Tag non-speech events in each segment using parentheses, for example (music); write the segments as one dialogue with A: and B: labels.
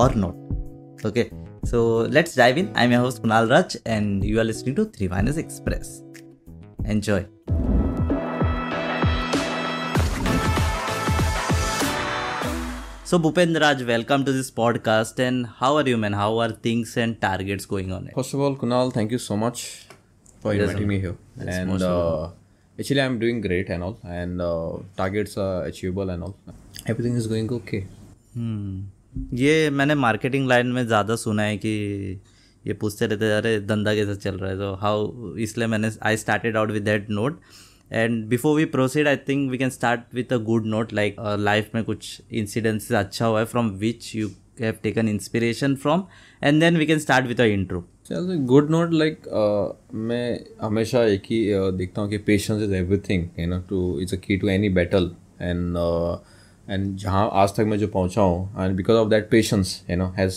A: or not. Okay. So let's dive in. I'm your host Kunal Raj and you are listening to Three Minus Express. Enjoy. So Bhupendra Raj, welcome to this podcast. And how are you, man? How are things and targets going on?
B: First of all, Kunal, thank you so much for inviting me here. And uh, actually, I'm doing great and all, and uh, targets are achievable and all. Everything is going okay.
A: Hmm. ये मैंने marketing line में ज़्यादा सुना है कि ये पूछते रहते अरे धंधा कैसा चल रहा है? तो हाउ इसलिए मैंने I started out with that note and before we proceed I think we can start with a good note like life में कुछ इंसिडेंट्स अच्छा हुआ है from which you have taken inspiration from and then we can start with a intro
B: चल good note like मैं हमेशा एक ही uh, देखता हूँ कि patience is everything you know to it's a key to any battle and and जहाँ आज तक मैं जो पहुँचा हूँ and because of that patience you know has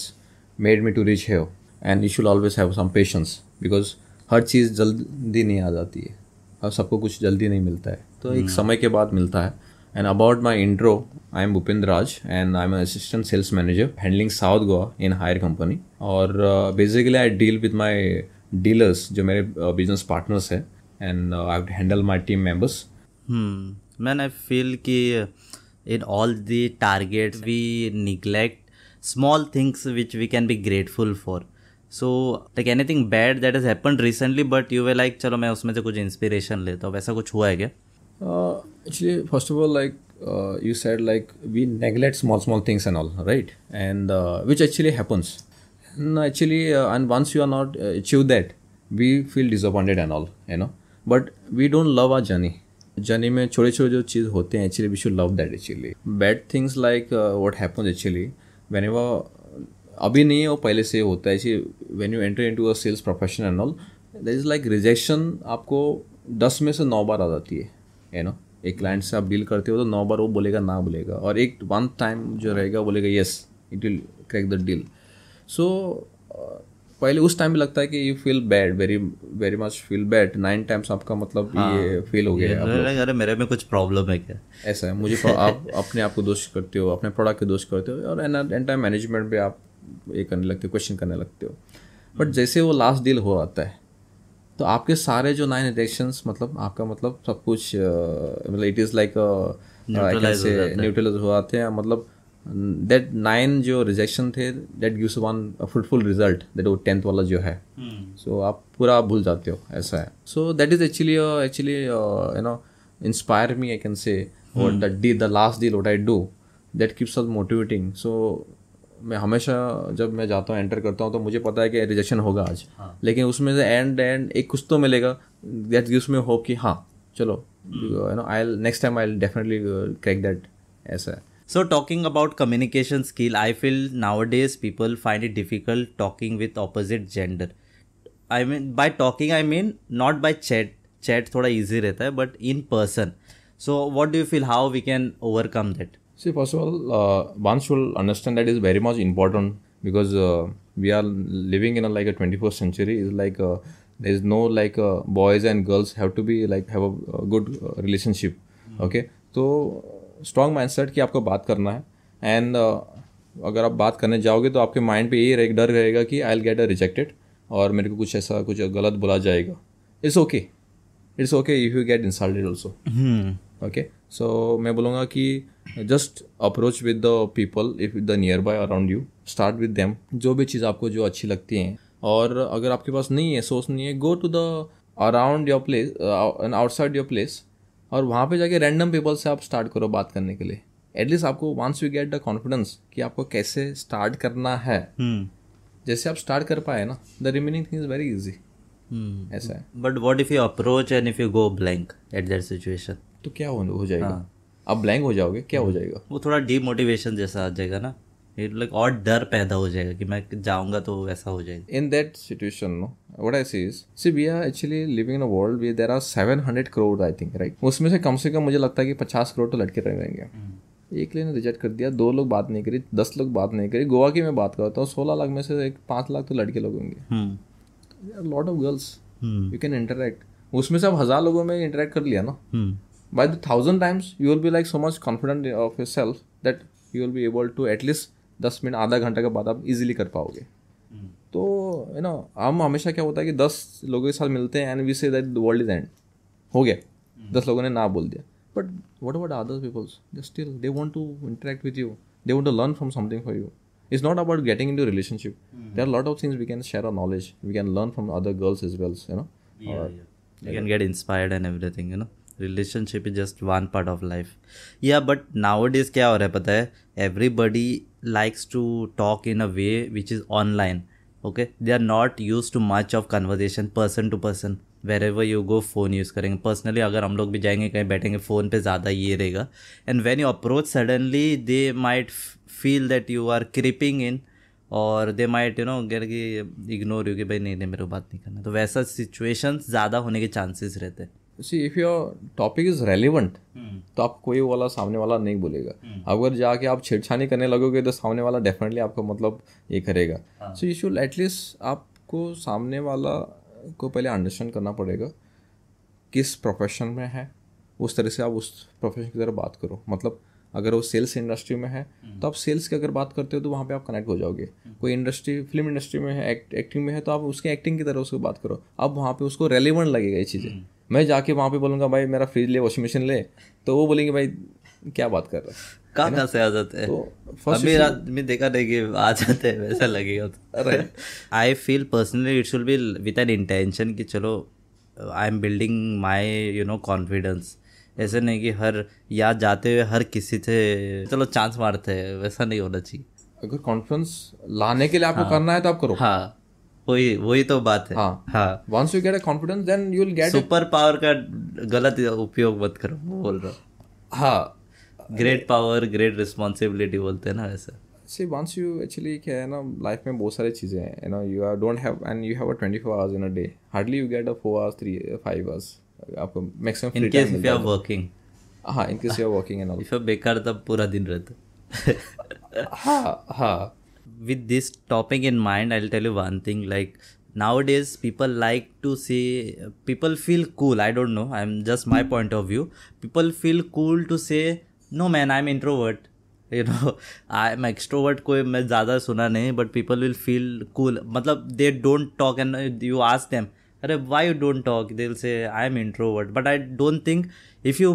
B: made me to reach here and you should always have some patience because हर चीज़ जल्दी नहीं आ जाती है। और सबको कुछ जल्दी नहीं मिलता है। तो एक समय के बाद मिलता है। And about my intro I am Bhupendra Raj and I am assistant sales manager handling south Goa in Haier company और basically I deal with my dealers जो मेरे बिज़नेस पार्टनर्स है। And I handle my team
A: members man I feel feel कि in all the targets we neglect small things which we can be grateful for. So like anything bad that has happened recently, but you were like चलो मैं उसमें से कुछ inspiration लेता हूँ वैसा कुछ हुआ है क्या?
B: Uh, actually, first of all, like uh, you said, like we neglect small, small things and all, right? And uh, which actually happens. And actually, uh, and once you are not uh, achieve that, we feel disappointed and all, you know. Journey में छोटे छोटे जो चीज़ होते हैं actually we should love that actually bad things like what happens actually when अभी नहीं है, वो पहले से होता है when you enter into a sales profession and all that is like rejection आपको दस में से नौ बार आ जाती है यू नो एक क्लाइंट से आप डील करते हो तो नौ बार वो बोलेगा, ना बोलेगा। और एक वन टाइम जो रहेगा बोलेगा yes it will crack the deal so पहले उस टाइम भी लगता है कि you feel bad very very much feel bad nine times आपका मतलब हाँ, ये फील हो गया है
A: अरे मेरे में कुछ प्रॉब्लम है क्या?
B: ऐसा है। मुझे आप (laughs) अपने आप को दोष करते हो अपने प्रोडक्ट के दोष करते हो और एंड टाइम मैनेजमेंट पे आप ये करने लगते हो क्वेश्चन करने लगते हो। बट जैसे वो लास्ट डील हो आता है तो आपके सारे जो नाइन रिजेक्शंस मतलब आपका मतलब सब कुछ मतलब इट इज़ लाइक न्यूट्रलाइज हो जाते हैं। मतलब दैट नाइन जो रिजेक्शन थे that gives one fruitful result that वो टेंथ वाला जो है। So hmm. so, आप पूरा भूल जाते हो ऐसा है। So that is actually actually you know inspire me I can say और the the the last deal what I do that keeps us motivating so मैं हमेशा जब मैं जाता हूँ एंटर करता हूँ तो मुझे पता है कि रिजेक्शन होगा आज। हाँ. लेकिन उसमें से एंड एंड एक कुछ तो मिलेगा दैट गिव्स में होप कि हाँ चलो you know I next time I definitely crack that ऐसा है।
A: So talking about communication skill, I feel nowadays people find it difficult talking with opposite gender. I mean by talking I mean not by chat. Chat थोड़ा easy रहता है but in person. So what do you feel how we can overcome that?
B: See, first of all, uh, one should understand that is very much important because uh, we are living in a like a 21st century. Is like uh, there is no like uh, boys and girls have to be like have a, a good uh, relationship. Okay, तो strong mindset कि आपको बात करना है। And uh, अगर आप बात करने जाओगे तो आपके माइंड पे ये रहे- डर रहेगा कि I will get a rejected और मेरे को कुछ ऐसा कुछ गलत बोला जाएगा। It's okay it's okay if you get insulted also okay so मैं बोलूँगा कि just approach with the people if the nearby around you start with them जो भी चीज़ आपको जो अच्छी लगती हैं। और अगर आपके पास नहीं है सोर्स नहीं है go to the around your place and outside your place और वहाँ पे जाके रैंडम पीपल से आप स्टार्ट करो बात करने के लिए। एटलीस्ट आपको once you get the confidence कि आपको कैसे स्टार्ट करना है।
A: Hmm.
B: जैसे आप स्टार्ट कर पाए ना the remaining thing is very easy
A: Hmm.
B: ऐसा है।
A: But what if you approach and if you go blank at that situation?
B: तो क्या हो, हो जाएगा? आप ब्लैंक हो जाओगे क्या हो जाएगा?
A: वो थोड़ा डीमोटिवेशन जैसा आ जाएगा ना। लाइक और डर पैदा हो जाएगा कि मैं जाऊँगा तो वैसा हो जाएगा।
B: In that situation no what I see is see we are actually living in a world where there are 700 crore I think right उसमें से कम से कम मुझे लगता है कि 50 करोड़ तो लटके रह जाएँगे। hmm. एक लिए रिजेक्ट कर दिया दो लोग बात नहीं करी दस लोग बात नहीं करी। गोवा की मैं बात करता हूँ सोलह लाख में से एक पाँच लाख तो लड़के लोग होंगे। Lot of
A: girls
B: you can interact उसमें से अब हज़ार लोगों में इंटरेक्ट कर लिया ना by the thousand times you will be like so much confident of yourself that you will be able to at least दस मिनट आधा घंटे के बाद आप इजीली कर पाओगे। तो यू नो हम हमेशा क्या होता है कि दस लोगों के साथ मिलते हैं and we say that world is end हो गया। दस लोगों ने ना बोल दिया। But what about other peoples still they want to interact with you they want to learn from something for you is not about getting into relationship they are lot of things we can share our knowledge we can learn from other girls is wells
A: है no you can get inspired and everything no relationship is just one part of life या but nowadays क्या हो रहा है पता है? Everybody likes to talk in a way which is online, okay? They are not used to much of conversation, person to person. Wherever you go phone use करेंगे। Personally अगर हम लोग भी जाएँगे, कहीं बैठेंगे फ़ोन पे ज़्यादा ये रहेगा। And when you approach suddenly they might feel that you are creeping in और they might you know get कि इग्नोर यू कि भाई नहीं नहीं, मेरे को बात नहीं करना। तो वैसा सिचुएशन ज़्यादा होने के चांसेस रहते हैं।
B: See if your topic is relevant तो आप कोई वाला सामने वाला नहीं बोलेगा। अगर जाके आप छेड़छानी करने लगोगे तो सामने वाला डेफिनेटली आपको मतलब ये करेगा। सो यू शुड एटलीस्ट आपको सामने वाला को पहले अंडरस्टैंड करना पड़ेगा किस प्रोफेशन में है। उस तरह से आप उस प्रोफेशन की तरह बात करो। मतलब अगर वो सेल्स इंडस्ट्री में है तो आप सेल्स की अगर बात करते हो तो वहाँ पे आप कनेक्ट हो जाओगे। कोई इंडस्ट्री फ़िल्म इंडस्ट्री में है एक्ट, एक्टिंग में है तो आप उसके एक्टिंग की तरह उसको बात करो। अब वहाँ पे उसको रेलिवेंट लगेगा ये चीज़ें। मैं जाके वहाँ पे बोलूँगा भाई मेरा फ्रिज ले वॉशिंग मशीन ले। तो वो बोलेंगे भाई क्या बात कर रहा है?
A: कहाँ कहाँ से आ जाते हैं?
B: तो
A: अभी रात में देखा नहीं कि आ जाते हैं वैसा लगेगा तो। I feel personally it should be with an intention कि चलो I am building my you know confidence ऐसे नहीं कि हर याद जाते हुए हर किसी से चलो चांस मारते हैं। वैसा नहीं होना चाहिए।
B: अगर कॉन्फिडेंस लाने के लिए आपको हाँ, करना है तो आप करो।
A: हाँ। वही वही तो बात है।
B: हाँ।
A: हाँ।
B: Once you get a confidence then you will get
A: super power का गलत उपयोग मत करो वो बोल रहा हाँ। ग्रेट पावर ग्रेट रिस्पॉन्सिबिलिटी बोलते हैं ना वैसा।
B: सी वंस यू एक्चुअली क्या है ना लाइफ में बहुत सारी चीज़ें हैं you know you are don't have and you have a twenty four hours in a day hardly you get a four hours three five hours आपको maximum
A: in
B: case
A: if you are working
B: हाँ। In case you are working and all
A: if you बेकार तब पूरा दिन रहता
B: हाँ हाँ।
A: With this topic in mind i'll tell you one thing like nowadays people like to say people feel cool i don't know i'm just my point of view people feel cool to say no man i'm introvert you know i'm extrovert कोई मैं ज़्यादा सुना नहीं but people will feel cool मतलब they don't talk and you ask them अरे why you don't talk they'll say i'm introvert but i don't think if you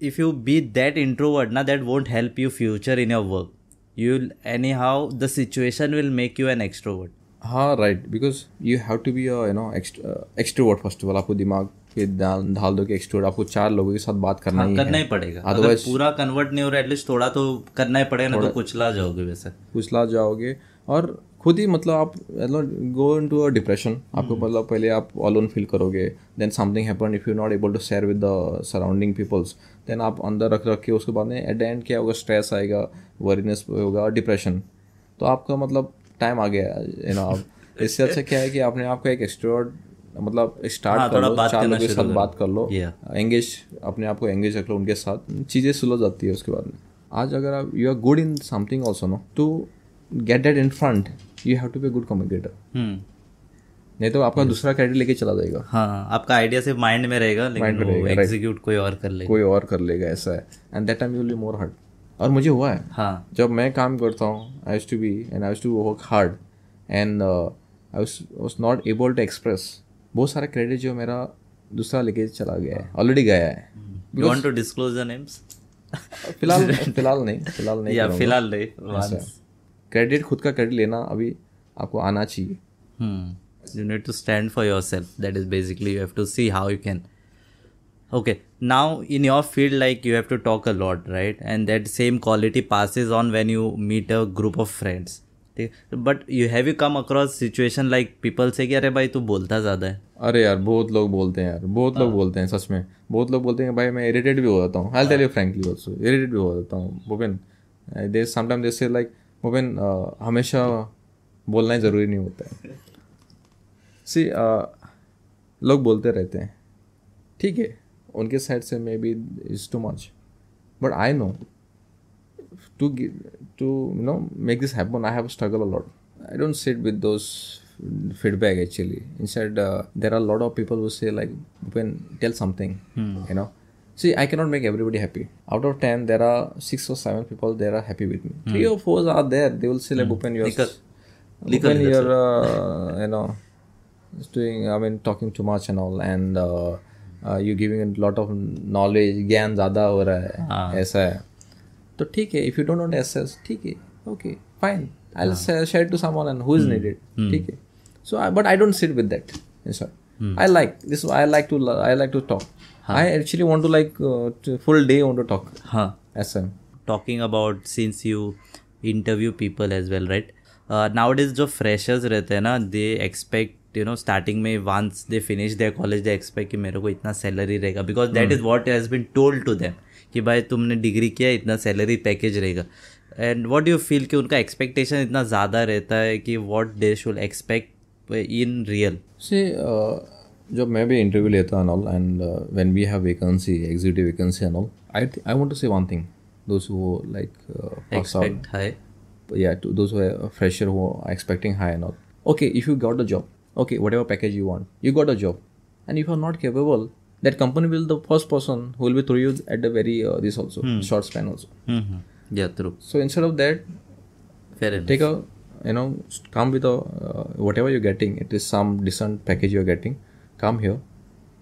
A: if you be that introvert now that won't help you future in your work you'll anyhow the situation will make you an extrovert.
B: हाँ right because you have to be you know extrovert first of all आपको दिमाग पे ढाल दो कि extrovert आपको चार लोगों के साथ बात करना ही
A: करना
B: है।
A: ही पड़ेगा। अगर पूरा कन्वर्ट नहीं हो रहा एटलीस्ट थोड़ा तो करना ही पड़ेगा ना तो कुचला जाओगे वैसे।
B: कुचला जाओगे। और खुद ही मतलब आप मतलब go into a depression आपको मतलब पहले आप अलोन फील करोगे। Then something happen if you not able to share with the surrounding peoples then आप अंदर रख रख के उसके बाद में एट द एंड क्या होगा स्ट्रेस आएगा। वरीनेस होगा और डिप्रेशन तो आपका मतलब टाइम आ गया यू नो आप इससे अच्छा क्या है कि आपने आपको एक एक्सट्रोवर्ट मतलब स्टार्ट कर लो चार लोगों के साथ बात कर लो एंगेज अपने आप को एंगेज रख लो उनके साथ चीज़ें सुलझ जाती है उसके बाद में। आज अगर आप you are good in something also know to get that in front you have to be good communicator नहीं तो आपका दूसरा क्रेडिट लेके चला जाएगा।
A: हाँ आपका आइडिया सिर्फ़ माइंड में रहेगा लेकिन वो एग्जीक्यूट कोई और कर लेगा।
B: कोई और कर लेगा ऐसा है। And that time you will be more hard और मुझे हुआ है।
A: हाँ।
B: जब मैं काम करता हूँ I to be and I to work hard and I was not able to express बहुत सारा क्रेडिट जो मेरा दूसरा लेके चला गया है ऑलरेडी गया है।
A: Want to disclose the names
B: फ़िलहाल फ़िलहाल नहीं फ़िलहाल नहीं (laughs)
A: या फ़िलहाल नहीं
B: क्रेडिट खुद का क्रेडिट लेना अभी आपको आना चाहिए।
A: You need to stand for yourself. That is basically you have to see how you can okay now in your field like you have to talk a lot right? And that same quality passes on when you meet a group of friends. But you have you come across situation like people से कि अरे भाई तू बोलता ज़्यादा है.
B: अरे यार बहुत लोग बोलते हैं यार बहुत लोग बोलते हैं सच में। बहुत लोग बोलते हैं भाई मैं इरिटेट भी हो जाता हूँ. I tell you frankly also irritate भी हो जाता हूँ। Bhupen they sometime they say like Bhupen uh, हमेशा बोलना ही ज़रूरी नहीं होता है. सी लोग बोलते रहते हैं। ठीक है? उनके साइड से maybe is too much but I know to gi- to you know make this happen i have struggled a lot i don't sit with those feedback actually instead uh, there are a lot of people who say like when tell something you know see i cannot make everybody happy out of 10 there are six or seven people that are happy with me three or four are there they will say like Bhupen, you're
A: Nikal.
B: Bhupen, you're uh, you know is doing i mean talking too much and all and uh, giving a lot of knowledge ज्ञान ज़्यादा हो रहा है ऐसा है। तो ठीक है if you don't not assess ठीक है okay fine I share to someone and who is needed ठीक है। So but I don't sit with that I like this I like to I like to talk I actually want to like full day want to talk
A: हाँ।
B: ऐसा
A: talking about since you interview people as well right? Uh, nowadays जो freshers रहते हैं ना they expect you know starting में once they finish their college they expect कि मेरे को इतना सैलरी रहेगा। Because that is what has been told to them कि भाई तुमने डिग्री किया इतना सैलरी पैकेज रहेगा। एंड वॉट यू फील कि उनका एक्सपेक्टेशन इतना ज़्यादा रहता है कि what they should expect in real
B: see जब मैं भी इंटरव्यू लेता all and when we have vacancy executive vacancy and all I I want to say one thing those
A: like high
B: या to fresher who expecting high and all okay if you got a job okay whatever package you want you got a job. And if you're not capable that company will the first person who will be through you at the very uh, this also hmm. short span also.
A: Mm-hmm. yeah true.
B: So instead of that
A: fair enough.
B: take a you know come with a uh, whatever you're getting it is some decent package you're getting come here.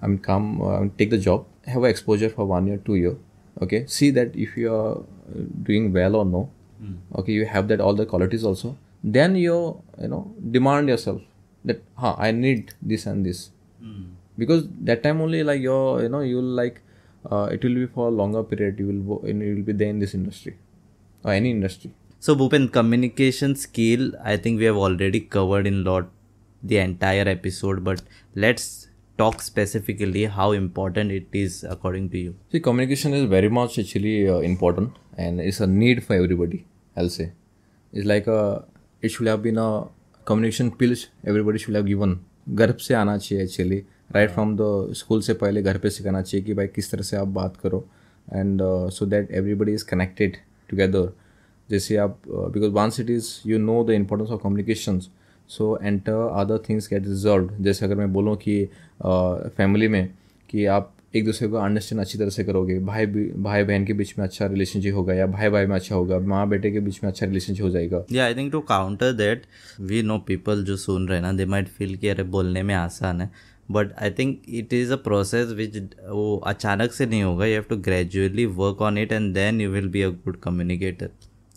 B: I mean come uh, take the job have an exposure for one year two year okay? See that if you are uh, doing well or no mm. okay? You have that all the qualities also. Then you you know demand yourself that huh, i need this and this because that time only like you're you know you'll like uh, it will be for a longer period you will and you will be there in this industry or any industry
A: So Bhupen, communication skill, I think we have already covered in lot the entire episode, but let's talk specifically how important it is according to you.
B: See, communication is very much actually uh, important and it's a need for everybody, I'll say. It's like a, it should have been a communication pills everybody should have given घर से आना चाहिए actually right from the school से पहले घर पे सिखाना चाहिए कि भाई किस तरह से आप बात करो. And so that everybody is connected together जैसे आप because once it is you know the importance of communication so enter other things get resolve जैसे अगर मैं बोलूँ कि फैमिली uh, में कि आप एक दूसरे को अंडरस्टैंड अच्छी तरह से करोगे। भाई भाई बहन के बीच में अच्छा रिलेशनशिप होगा या भाई भाई में अच्छा होगा माँ बेटे के बीच में अच्छा रिलेशनशिप हो जाएगा।
A: Yeah, I think to counter that we know people जो सुन रहे हैं ना दे माइट फील कि अरे बोलने में आसान है। But I think it is a process which वो अचानक से नहीं होगा you have to gradually work on it and then you will be a good communicator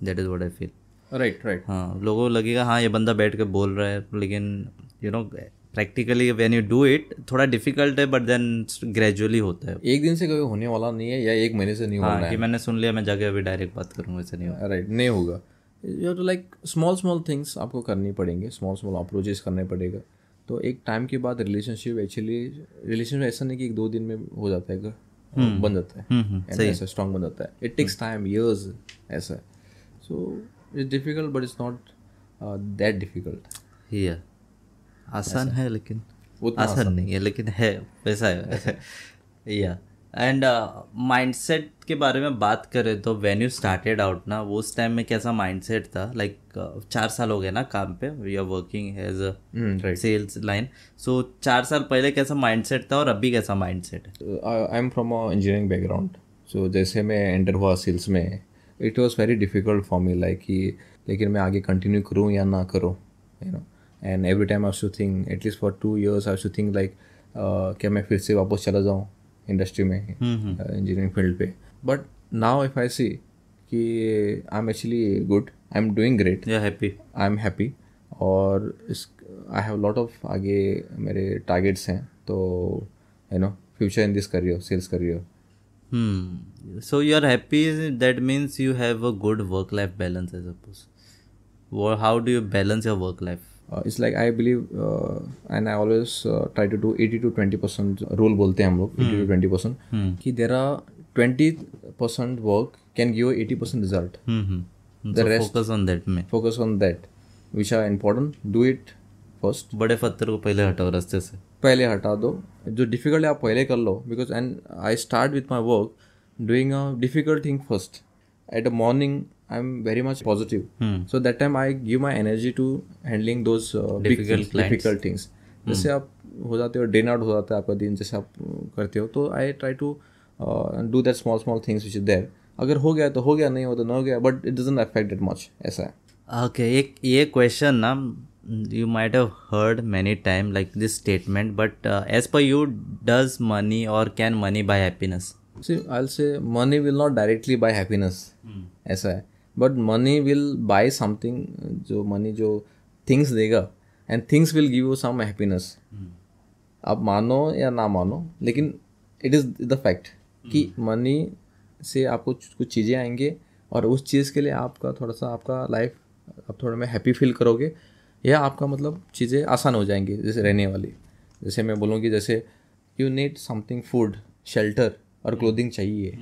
A: that is what I feel
B: right right
A: हाँ लोगों को लगेगा हाँ ये बंदा बैठ के बोल रहा है लेकिन you know practically when you do it थोड़ा डिफ़िकल्ट है बट देन ग्रेजुअली होता है।
B: एक दिन से कभी होने वाला नहीं है या एक महीने से नहीं होना
A: हाँ
B: है।
A: कि मैंने सुन लिया मैं जाके अभी डायरेक्ट बात करूँगा ऐसा नहीं होगा।
B: राइट नहीं होगा। You to like small small things आपको करनी पड़ेंगे स्मॉल स्मॉल अप्रोचेस करने पड़ेगा। तो एक टाइम के बाद रिलेशनशिप एक्चुअली रिलेशनशिप ऐसा नहीं कि एक दो दिन में हो जाता है बन जाता है। And ऐसा स्ट्रॉन्ग बन जाता है। इट टेक्स टाइम ईयर्स ऐसा। So it's difficult but it's not that
A: difficult आसान है लेकिन आसान नहीं है लेकिन है वैसा है या एंड माइंडसेट के बारे में बात करें तो व्हेन यू स्टार्टेड आउट ना वो उस टाइम में कैसा माइंडसेट था? लाइक चार साल हो गए ना काम पे we are working as
B: a
A: sales line so चार साल पहले कैसा माइंडसेट था और अभी कैसा माइंडसेट है?
B: I am from a engineering background so जैसे मैं एंटर हुआ सेल्स में it was very difficult for me like कि लेकिन मैं आगे कंटिन्यू करूँ या ना करूँ you know and every time I should think at least for two years I should think like क्या मैं फिर से वापस चला जाऊँ इंडस्ट्री में इंजीनियरिंग फ़ील्ड पे but now if I see कि I am actually good I am doing great
A: या हैप्पी
B: आई एम हैप्पी और इस आई हैव लॉट ऑफ़ आगे मेरे टारगेट्स हैं तो you know future in this career sales career
A: Hmm. So you are happy. That means you have a good work-life balance, I suppose. How do you balance your work life?
B: Uh, it's like I believe uh, and I always uh, try to do 80 to 20 percent rule बोलते हैं हम लोग 80 to 20 percent कि there are 20 percent work can give 80 percent result
A: Hmm.
B: the rest
A: focus on that में
B: focus on that which are important do it first
A: बड़े पत्थर को पहले हटाओ रास्ते से
B: पहले हटा दो जो डिफ़िकल्ट है आप पहले कर लो because and I start with my work doing a difficult thing first at a morning I am very much positive so that time I give my energy to handling those
A: Difficult clients.
B: Difficult things जैसे आप हो जाते हो drain out हो जाता है आपका दिन जैसे आप uh, करते हो तो I try to do that small small things which is there अगर हो गया तो हो गया नहीं हो तो न हो गया but it doesn't affect that much ऐसा है।
A: ओके एक ये क्वेश्चन ना you might have heard many time like this statement but as per you does money और can money buy happiness
B: See, I'll say money will not directly buy happiness. ऐसा है। But money will buy something जो money जो things देगा and things will give you some happiness आप मानो या ना मानो लेकिन इट इज़ द फैक्ट कि मनी से आपको कुछ चीज़ें आएँगे और उस चीज़ के लिए आपका थोड़ा सा आपका लाइफ आप थोड़ा में हैप्पी फील करोगे या आपका मतलब चीज़ें आसान हो जाएँगी जैसे रहने वाली। जैसे मैं बोलूँ कि जैसे you need something food shelter और क्लोथिंग चाहिए।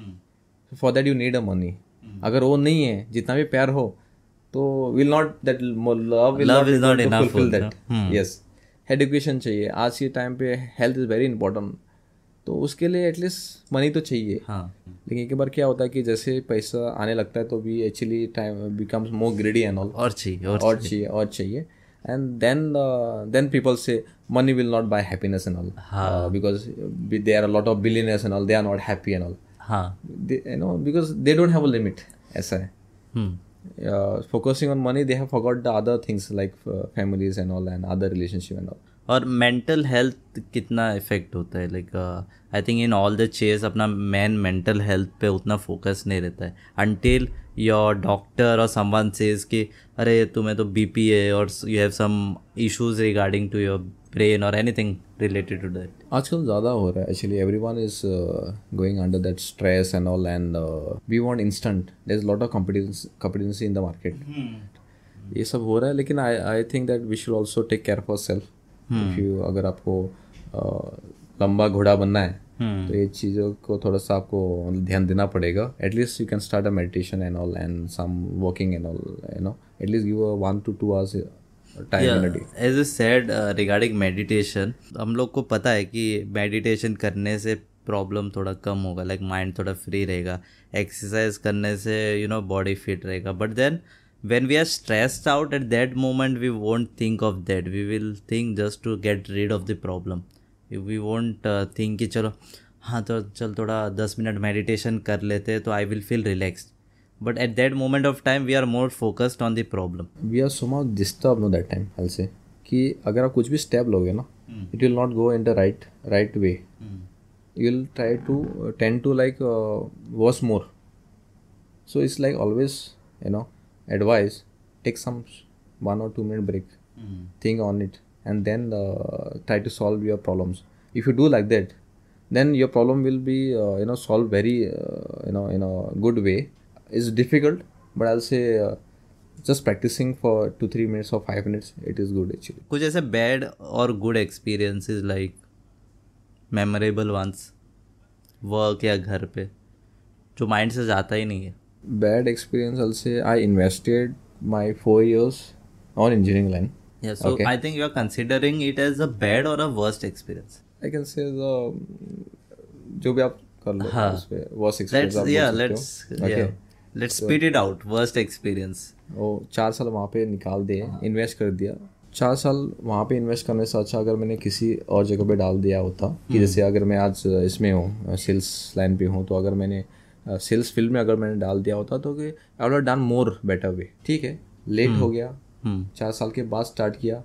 B: For that you need a money अगर वो नहीं है जितना भी प्यार हो तो will not that
A: love is not
B: not
A: enough fulfil
B: that yes education चाहिए. आज के टाइम पे हेल्थ इज़ वेरी इंपॉर्टेंट तो उसके लिए एटलीस्ट मनी तो चाहिए.
A: हाँ.
B: लेकिन एक बार क्या होता है कि जैसे पैसा आने लगता है तो we actually time becomes more greedy and all
A: और चाहिए और
B: और चाहिए. और चाहिए. एंड देन देन पीपल से money will not buy happiness and all because they are lot of billionaires and all they are not happy and all
A: हाँ।
B: You know because they don't have a limit ऐसा है। Focusing on money they have forgot the other things like families and all and other relationship and all
A: और mental health कितना effect होता है? Like I think in all the chase अपना man mental health पे उतना focus नहीं रहता है। अनटिल योर डॉक्टर और समवन सेज कि अरे तुम्हें तो बीपी है और you have some issues regarding to your brain और एनीथिंग रिलेटेड टू दैट
B: आजकल ज़्यादा हो रहा है। Actually everyone is going under that stress and all and we want instant there is lot of competency in the market ये सब हो रहा है लेकिन I I think that we should also take care for self you अगर आपको uh, लंबा घोड़ा बनना है तो ये चीज़ों को थोड़ा सा आपको ध्यान देना पड़ेगा। At least you can start a meditation and all and some walking and all you know at least give one two two hours
A: as a said regarding meditation हम लोग को पता है कि मेडिटेशन करने से प्रॉब्लम थोड़ा कम होगा लाइक माइंड थोड़ा फ्री रहेगा एक्सरसाइज करने से यू नो बॉडी फिट रहेगा। But then when we are stressed out at that moment we won't think of that. We will think just to get rid of the problem we won't think कि चलो हाँ तो चल थोड़ा दस minute meditation कर लेते तो I will feel relaxed but at that moment of time we are more focused on the problem
B: we are so much disturb no that time हल से कि अगर आप कुछ भी स्टेप लोगे ना it will not go in the right right way you will try to tend to like worse more so it's like always you know advice take some one or two minute break think on it and then uh, try to solve your problems if you do like that then your problem will be uh, you know solved very uh, you know in a good way It's difficult but i'll say uh, just practicing for two three minutes or five minutes it is good actually
A: कुछ ऐसे bad और good experiences like memorable ones work या घर पे जो mind से जाता ही नहीं है
B: bad experience i'll say i invested my four years on engineering line
A: Yeah, so
B: Okay.
A: I think you are considering it as a bad or a worst experience.
B: I can say the जो भी आप कर लो
A: हाँ.
B: उस पे worst experience
A: Let's
B: आप
A: yeah, let's
B: सकते
A: yeah, Let's spit it out. Worst experience.
B: वो चार साल वहाँ पे निकाल दिए इन्वेस्ट कर दिया। चार साल वहाँ पे इन्वेस्ट करने से अच्छा अगर मैंने किसी और जगह पे डाल दिया होता कि जैसे अगर मैं आज इसमें हूँ सेल्स लाइन पे हूँ तो अगर मैंने सेल्स फ़ील्ड में अगर मैंने डाल दिया होता तो कि I would done more better way ठीक है? लेट हो गया। चार साल के बाद स्टार्ट किया।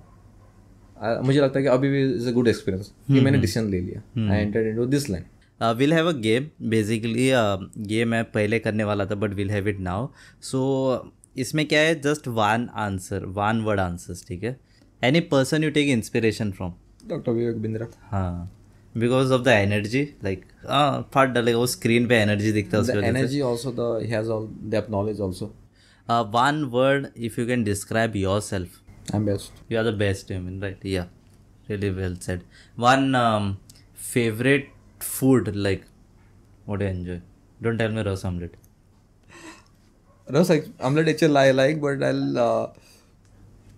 B: मुझे लगता है कि अभी भी इज़ अ गुड एक्सपीरियंस कि मैंने डिसीज़न ले लिया। I enter into this line
A: will have a game basically ये मैं पहले करने वाला था but will have it now so इसमें क्या है? Just one answer one word answers ठीक है? Any person you take inspiration from
B: doctor Vivek Bindra
A: हाँ. Because of the energy like हाँ फट डालेगा वो स्क्रीन पे एनर्जी दिखता है उसकी
B: the
A: वजह से।
B: energy also the he has all depth knowledge also.
A: One word if you can describe yourself
B: i'm best.
A: You are the best, I mean, right? Yeah, really well said. One um, favorite food, like what do you enjoy? Don't tell me rose omelette.
B: Roast like omelette actually I like, but I'll. Uh,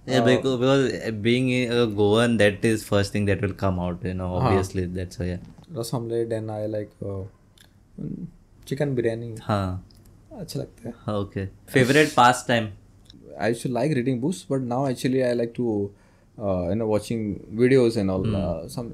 A: Yeah, uh, because, because being a Goan, that is first thing that will come out. You know, obviously that's why. Yeah.
B: रस omelette and I like chicken biryani
A: हाँ.
B: अच्छा लगता है
A: Okay. Favorite pastime.
B: I used to like reading books, but now actually I like to, uh, you know, watching videos and all, uh, some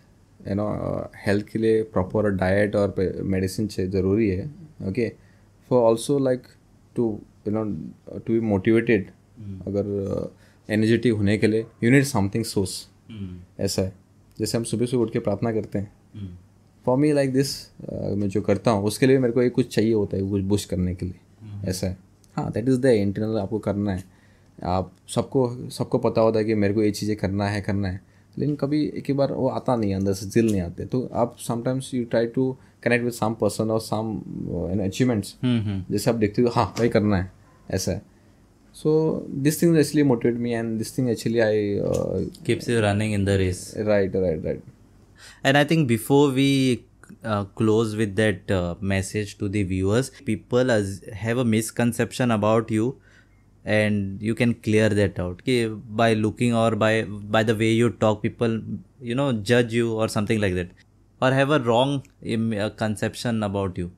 A: you know health के
B: लिए proper diet और medicine ज़रूरी है okay for also like to you know to be motivated अगर energetic होने के लिए you need something source ऐसा है। जैसे हम सुबह सुबह उठ के प्रार्थना करते हैं। फॉर मी लाइक दिस मैं जो करता हूँ उसके लिए मेरे को एक कुछ चाहिए होता है कुछ बुश करने के लिए। ऐसा है। हाँ दैट इज़ द इंटरनल आपको करना है। आप सबको सबको पता होता है कि मेरे को ये चीज़ें करना है करना है। लेकिन कभी एक ही बार वो आता नहीं अंदर से दिल नहीं आते। तो आप sometimes you try to connect with some person और सम अचीवमेंट्स जैसे आप देखते हो हाँ वही करना है ऐसा है। So this thing actually motivate me and this thing actually I
A: Keeps you running in the race.
B: Right right right
A: And I think before we uh, close with that uh, message to the viewers, people as, have a misconception about you, and you can clear that out. कि by looking or by by the way you talk, people you know judge you or something like that, or have a wrong im- uh, conception about you.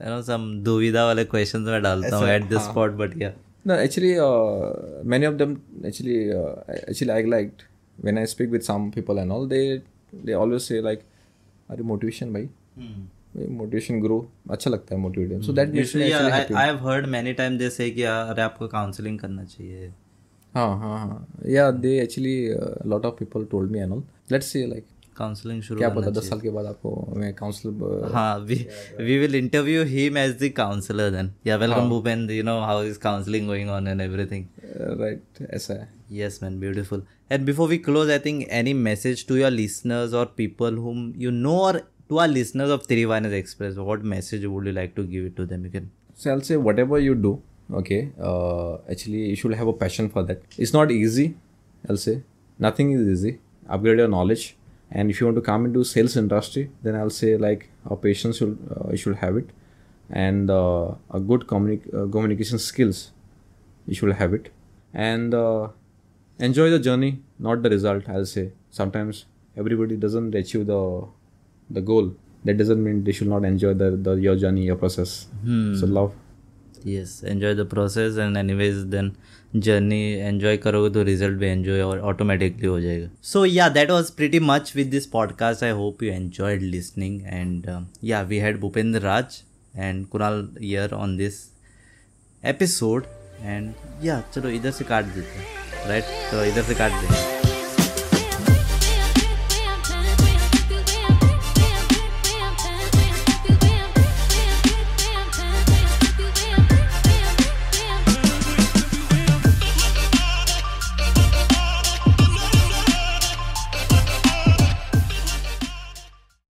A: You know some दुविधा वाले questions मैं डालता हूँ at this spot, but yeah.
B: No, actually, uh, many of them actually, uh, actually, I liked when I speak with some people and all. They they always say like, "अरे motivation भाई, Motivation grow." अच्छा लगता है me
A: yeah,
B: actually
A: I,
B: happy.
A: I have heard many times they say कि अरे आपको counseling करना चाहिए.
B: हाँ हाँ हाँ. Yeah, they actually uh, a lot of people told me and all. Let's see like
A: counselling शुरू
B: क्या पता दस साल के बाद आपको मैं काउंसलर
A: हाँ we we will interview him as the counselor then yeah welcome Bhupen you know how is counseling going on and everything
B: right ऐसा है
A: yes man beautiful and before we close I think any message to your listeners or people whom you know or to our listeners of Tirivanas Express what message would you like to give it to them you can
B: So I'll say whatever you do, okay, uh, actually you should have a passion for that. It's not easy, I'll say. Nothing is easy. Upgrade your knowledge. And if you want to come into sales industry, then I'll say like a patience should uh, you should have it, and uh, a good communi- uh, communication skills, you should have it, and uh, enjoy the journey, not the result. I'll say sometimes everybody doesn't achieve the the goal. That doesn't mean they should not enjoy the, the your journey, your process. So love.
A: yes enjoy the process and anyways then journey enjoy करोगे तो result भी enjoy और automatically हो जाएगा so yeah that was pretty much with this podcast I hope you enjoyed listening and um, yeah we had Bhupendra Raj and Kunal here on this episode and yeah चलो इधर से काट देते हैं right चलो इधर से काट देंगे